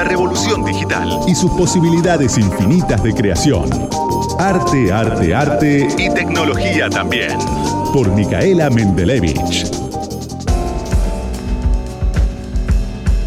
la revolución digital y sus posibilidades infinitas de creación. Arte, arte, arte y tecnología también. Por Micaela Mendelevich.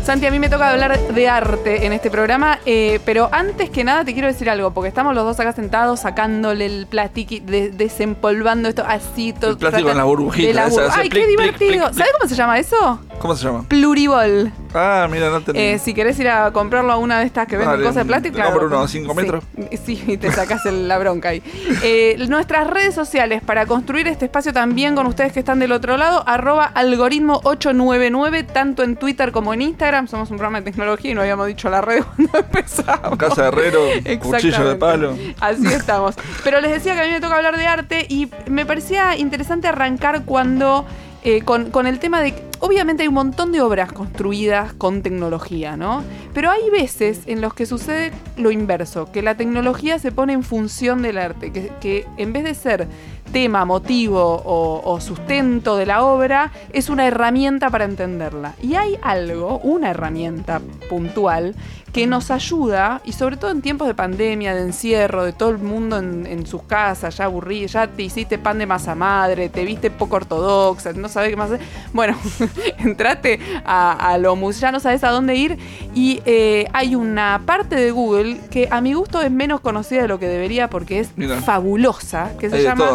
Santi, a mí me toca hablar de arte en este programa, eh, pero antes que nada te quiero decir algo, porque estamos los dos acá sentados sacándole el plástico, desempolvando esto así. Todo, el plástico en la burbujita. ¡Ay, qué divertido! ¿Sabes cómo se llama eso? ¿Cómo se llama? Pluribol. Ah, mira, no te... Eh, si querés ir a comprarlo a una de estas que venden cosas de plástico, claro. por uno a 5 metros. Sí, y te sacas la bronca ahí. Eh, nuestras redes sociales para construir este espacio también con ustedes que están del otro lado, arroba algoritmo 899, tanto en Twitter como en Instagram. Somos un programa de tecnología y no habíamos dicho la red cuando empezamos. Casa de herrero, cuchillo de palo. Así estamos. Pero les decía que a mí me toca hablar de arte y me parecía interesante arrancar cuando eh, con, el tema de. Obviamente hay un montón de obras construidas con tecnología, ¿no? Pero hay veces en los que sucede lo inverso, que la tecnología se pone en función del arte, que, que en vez de ser tema, motivo o, sustento de la obra, es una herramienta para entenderla. Y hay algo, una herramienta puntual, que nos ayuda, y sobre todo en tiempos de pandemia, de encierro, de todo el mundo en, sus casas, ya aburrido, ya te hiciste pan de masa madre, te viste poco ortodoxa, no sabes qué más hacer. Bueno, entrate a, lo ya no sabes a dónde ir. Y eh, hay una parte de Google que a mi gusto es menos conocida de lo que debería porque es fabulosa, que se llama...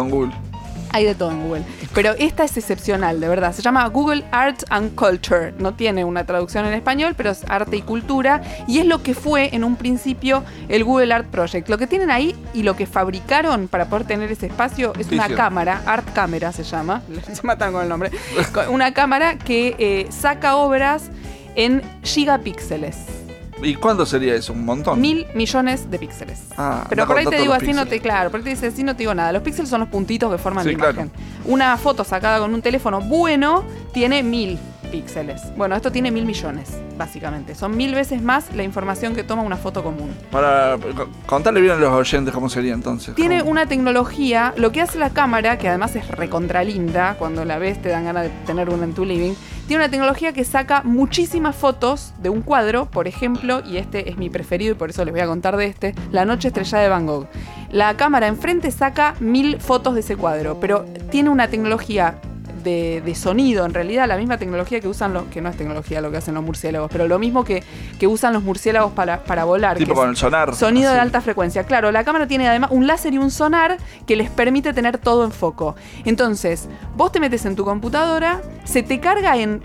Hay de todo en Google. Pero esta es excepcional, de verdad. Se llama Google Art and Culture. No tiene una traducción en español, pero es arte y cultura. Y es lo que fue en un principio el Google Art Project. Lo que tienen ahí y lo que fabricaron para poder tener ese espacio es una cámara, Art Camera se llama. Se matan con el nombre. Una cámara que eh, saca obras en gigapíxeles. ¿Y cuándo sería eso? ¿Un montón? Mil millones de píxeles. Ah, Pero por ahí te digo así, no te, claro, por ahí te dice así no te digo nada. Los píxeles son los puntitos que forman la imagen. Una foto sacada con un teléfono bueno tiene mil píxeles. Bueno, esto tiene mil millones, básicamente. Son mil veces más la información que toma una foto común. Para contarle bien a los oyentes cómo sería entonces. Tiene una tecnología, lo que hace la cámara, que además es recontralinda, cuando la ves te dan ganas de tener una en tu living, tiene una tecnología que saca muchísimas fotos de un cuadro, por ejemplo, y este es mi preferido y por eso les voy a contar de este, La Noche Estrellada de Van Gogh. La cámara enfrente saca mil fotos de ese cuadro, pero tiene una tecnología de, sonido, en realidad la misma tecnología que usan los, que no es tecnología lo que hacen los murciélagos, pero lo mismo que, que usan los murciélagos para, para volar. Tipo con el sonar. Sonido de alta frecuencia. Claro, la cámara tiene además un láser y un sonar que les permite tener todo en foco. Entonces, vos te metes en tu computadora, se te carga en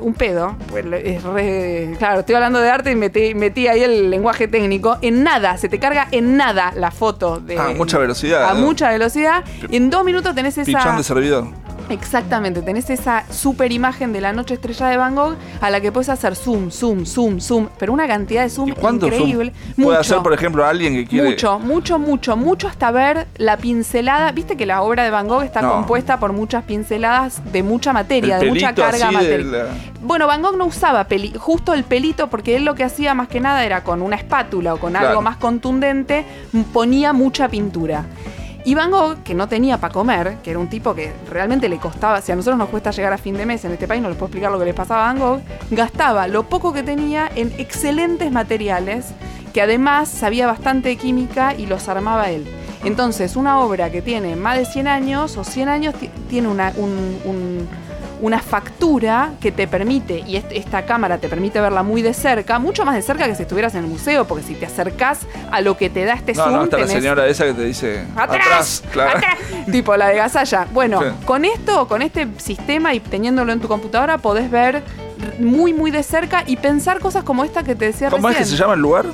un pedo, pues es claro, estoy hablando de arte y metí, metí, ahí el lenguaje técnico, en nada, se te carga en nada la foto de... A mucha velocidad. A mucha velocidad. En dos minutos tenés esa... Pichón de servidor. Exactamente, tenés esa super imagen de la noche estrellada de Van Gogh a la que puedes hacer zoom, zoom, zoom, zoom, pero una cantidad de zoom increíble. puede hacer, por ejemplo, alguien que quiere. Mucho, mucho, mucho, mucho hasta ver la pincelada. Viste que la obra de Van Gogh está compuesta por muchas pinceladas de mucha materia, de mucha carga material. Bueno, Van Gogh no usaba peli, justo el pelito, porque él lo que hacía más que nada era con una espátula o con algo más contundente, ponía mucha pintura. Y Van Gogh, que no tenía para comer, que era un tipo que realmente le costaba, si a nosotros nos cuesta llegar a fin de mes en este país, no les puedo explicar lo que les pasaba a Van Gogh, gastaba lo poco que tenía en excelentes materiales, que además sabía bastante de química y los armaba él. Entonces, una obra que tiene más de 100 años o 100 años tiene una, un una factura que te permite, y esta cámara te permite verla muy de cerca, mucho más de cerca que si estuvieras en el museo, porque si te acercás a lo que te da este zoom. No, está la señora esa que te dice. ¡Atrás! claro. Tipo la de Gasalla. Bueno, con esto, con este sistema y teniéndolo en tu computadora, podés ver muy, muy de cerca y pensar cosas como esta que te decía ¿Cómo es que se llama el lugar?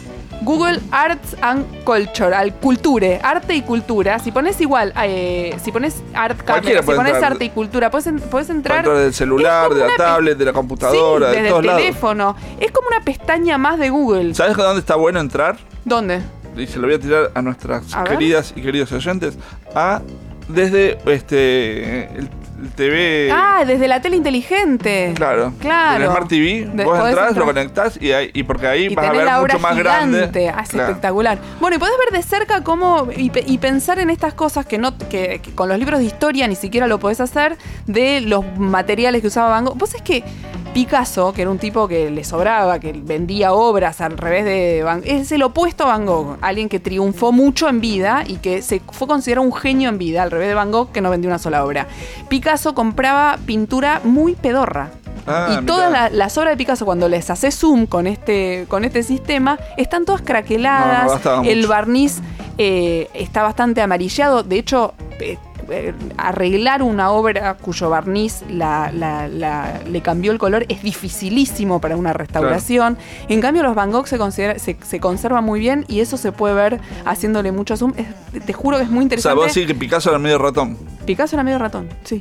Google Arts and Culture, al culture, arte y cultura. Si pones igual, eh, si pones art camera, si pones arte y cultura, puedes, puedes entrar. Dentro del celular, de la tablet, de la computadora, de todos el teléfono. Es como una pestaña más de Google. ¿Sabes dónde está bueno entrar? ¿Dónde? Y se lo voy a tirar a nuestras queridas y queridos oyentes. A desde este el TV. Ah, desde la tele inteligente. Claro. Claro. En Smart TV, vos entras, lo conectás y, ahí, y porque ahí vas a ver mucho más grande. Ah, es espectacular. Bueno, y podés ver de cerca cómo. Y, pensar en estas cosas que no que, con los libros de historia ni siquiera lo podés hacer, de los materiales que usaba Van Gogh. Vos es que Picasso, que era un tipo que le sobraba, que vendía obras al revés de Van es el opuesto a Van Gogh, alguien que triunfó mucho en vida y que se fue considerado un genio en vida, al revés de Van Gogh que no vendió una sola obra. Picasso compraba pintura muy pedorra. Ah, y todas la- las obras de Picasso, cuando les hace zoom con este, con este sistema, están todas craqueladas. no el mucho. barniz eh, está bastante amarillado. De hecho, eh, eh, arreglar una obra cuyo barniz la- la- la- le cambió el color es dificilísimo para una restauración. En cambio, los Van Gogh se, considera, se, se conservan muy bien y eso se puede ver haciéndole mucho zoom. Es- te juro que es muy O sea, interesante. vos decís que Picasso era medio ratón. Picasso era medio ratón, sí.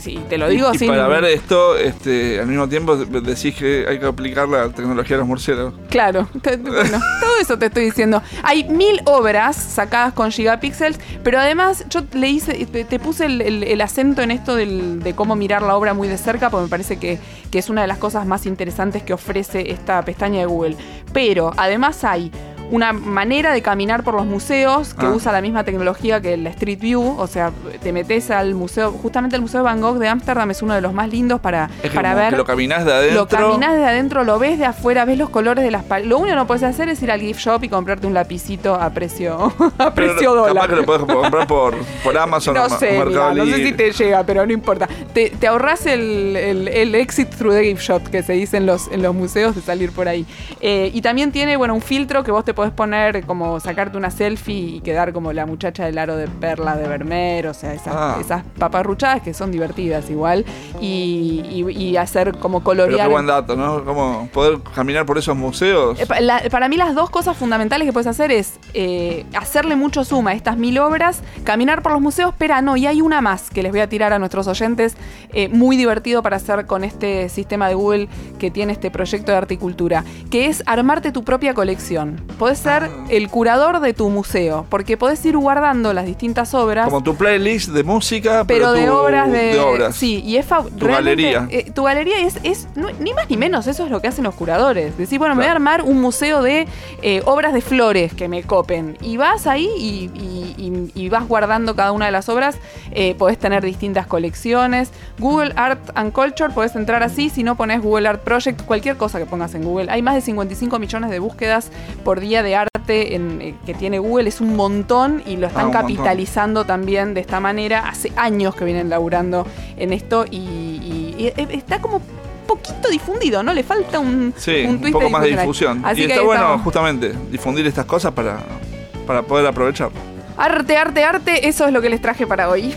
Sí, te lo digo y, sin- para ver esto, este, al mismo tiempo decís que hay que aplicar la tecnología de los murciélagos. Claro, bueno, todo eso te estoy diciendo. Hay mil obras sacadas con gigapíxeles, pero además yo le hice, te, puse el, acento en esto de cómo mirar la obra muy de cerca, porque me parece que, que es una de las cosas más interesantes que ofrece esta pestaña de Google. Pero además hay una manera de caminar por los museos que Ah. usa la misma tecnología que la Street View, o sea, te metes al museo, justamente el Museo de Van Gogh de Ámsterdam es uno de los más lindos para, Es para ver. que lo caminás de adentro. Lo caminas de adentro, lo ves de afuera, ves los colores de las. Lo único que no puedes hacer es ir al gift shop y comprarte un lapicito a precio, a pero precio Capaz dólar. que lo puedes comprar por, por Amazon No o sé, mira, no sé si te llega, pero no importa. Te, te ahorras el, el- el exit through the gift shop que se dice en los, en los museos de salir por ahí. Eh, y también tiene, bueno, un filtro que vos te podés poner como sacarte una selfie y quedar como la muchacha del aro de perla de Vermeer, o sea, esas, Ah. esas paparruchadas que son divertidas igual. Y, y- y hacer como Pero colorear. qué buen dato, ¿no? Como poder caminar por esos museos. Eh, la- para mí las dos cosas fundamentales que puedes hacer es eh, hacerle mucho suma a estas mil obras, caminar por los museos, pero no, y hay una más que les voy a tirar a nuestros oyentes, eh, muy divertido para hacer con este sistema de Google que tiene este proyecto de arte y cultura, que es armarte tu propia colección. Podés ser Ah. el curador de tu museo, porque podés ir guardando las distintas obras. Como tu playlist de música, pero, pero de tu- obras de, de obras. sí y es Tu galería. eh, tu galería es, es no- ni más ni menos eso es lo que hacen los curadores decir bueno me voy a armar un museo de eh, obras de flores que me copen y vas ahí y, y- y- y vas guardando cada una de las obras eh, podés tener distintas colecciones Google Art and Culture podés entrar así si no pones Google Art Project cualquier cosa que pongas en Google hay más de 55 millones de búsquedas por día de arte en- eh, que tiene Google es un montón y lo Ah, están montón. capitalizando también de esta manera. Hace años que vienen laburando en esto y, y- y, eh, está como poquito difundido, ¿no? Le falta un, Sí, un poco más de difusión. Así y que está bueno estamos. justamente difundir estas cosas para, para poder aprovechar. Arte, arte, arte, eso es lo que les traje para hoy.